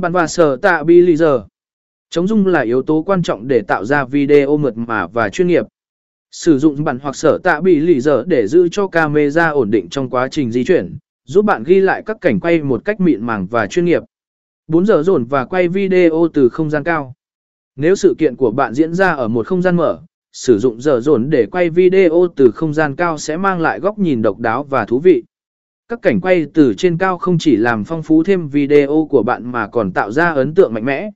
Bạn và sở tạ bi lì giờ. Chống dung là yếu tố quan trọng để tạo ra video mượt mà và chuyên nghiệp. Sử dụng bản hoặc sở tạ bị lì giờ để giữ cho camera ổn định trong quá trình di chuyển, giúp bạn ghi lại các cảnh quay một cách mịn màng và chuyên nghiệp. 4 giờ dồn và quay video từ không gian cao. Nếu sự kiện của bạn diễn ra ở một không gian mở, sử dụng giờ dồn để quay video từ không gian cao sẽ mang lại góc nhìn độc đáo và thú vị. Các cảnh quay từ trên cao không chỉ làm phong phú thêm video của bạn mà còn tạo ra ấn tượng mạnh mẽ.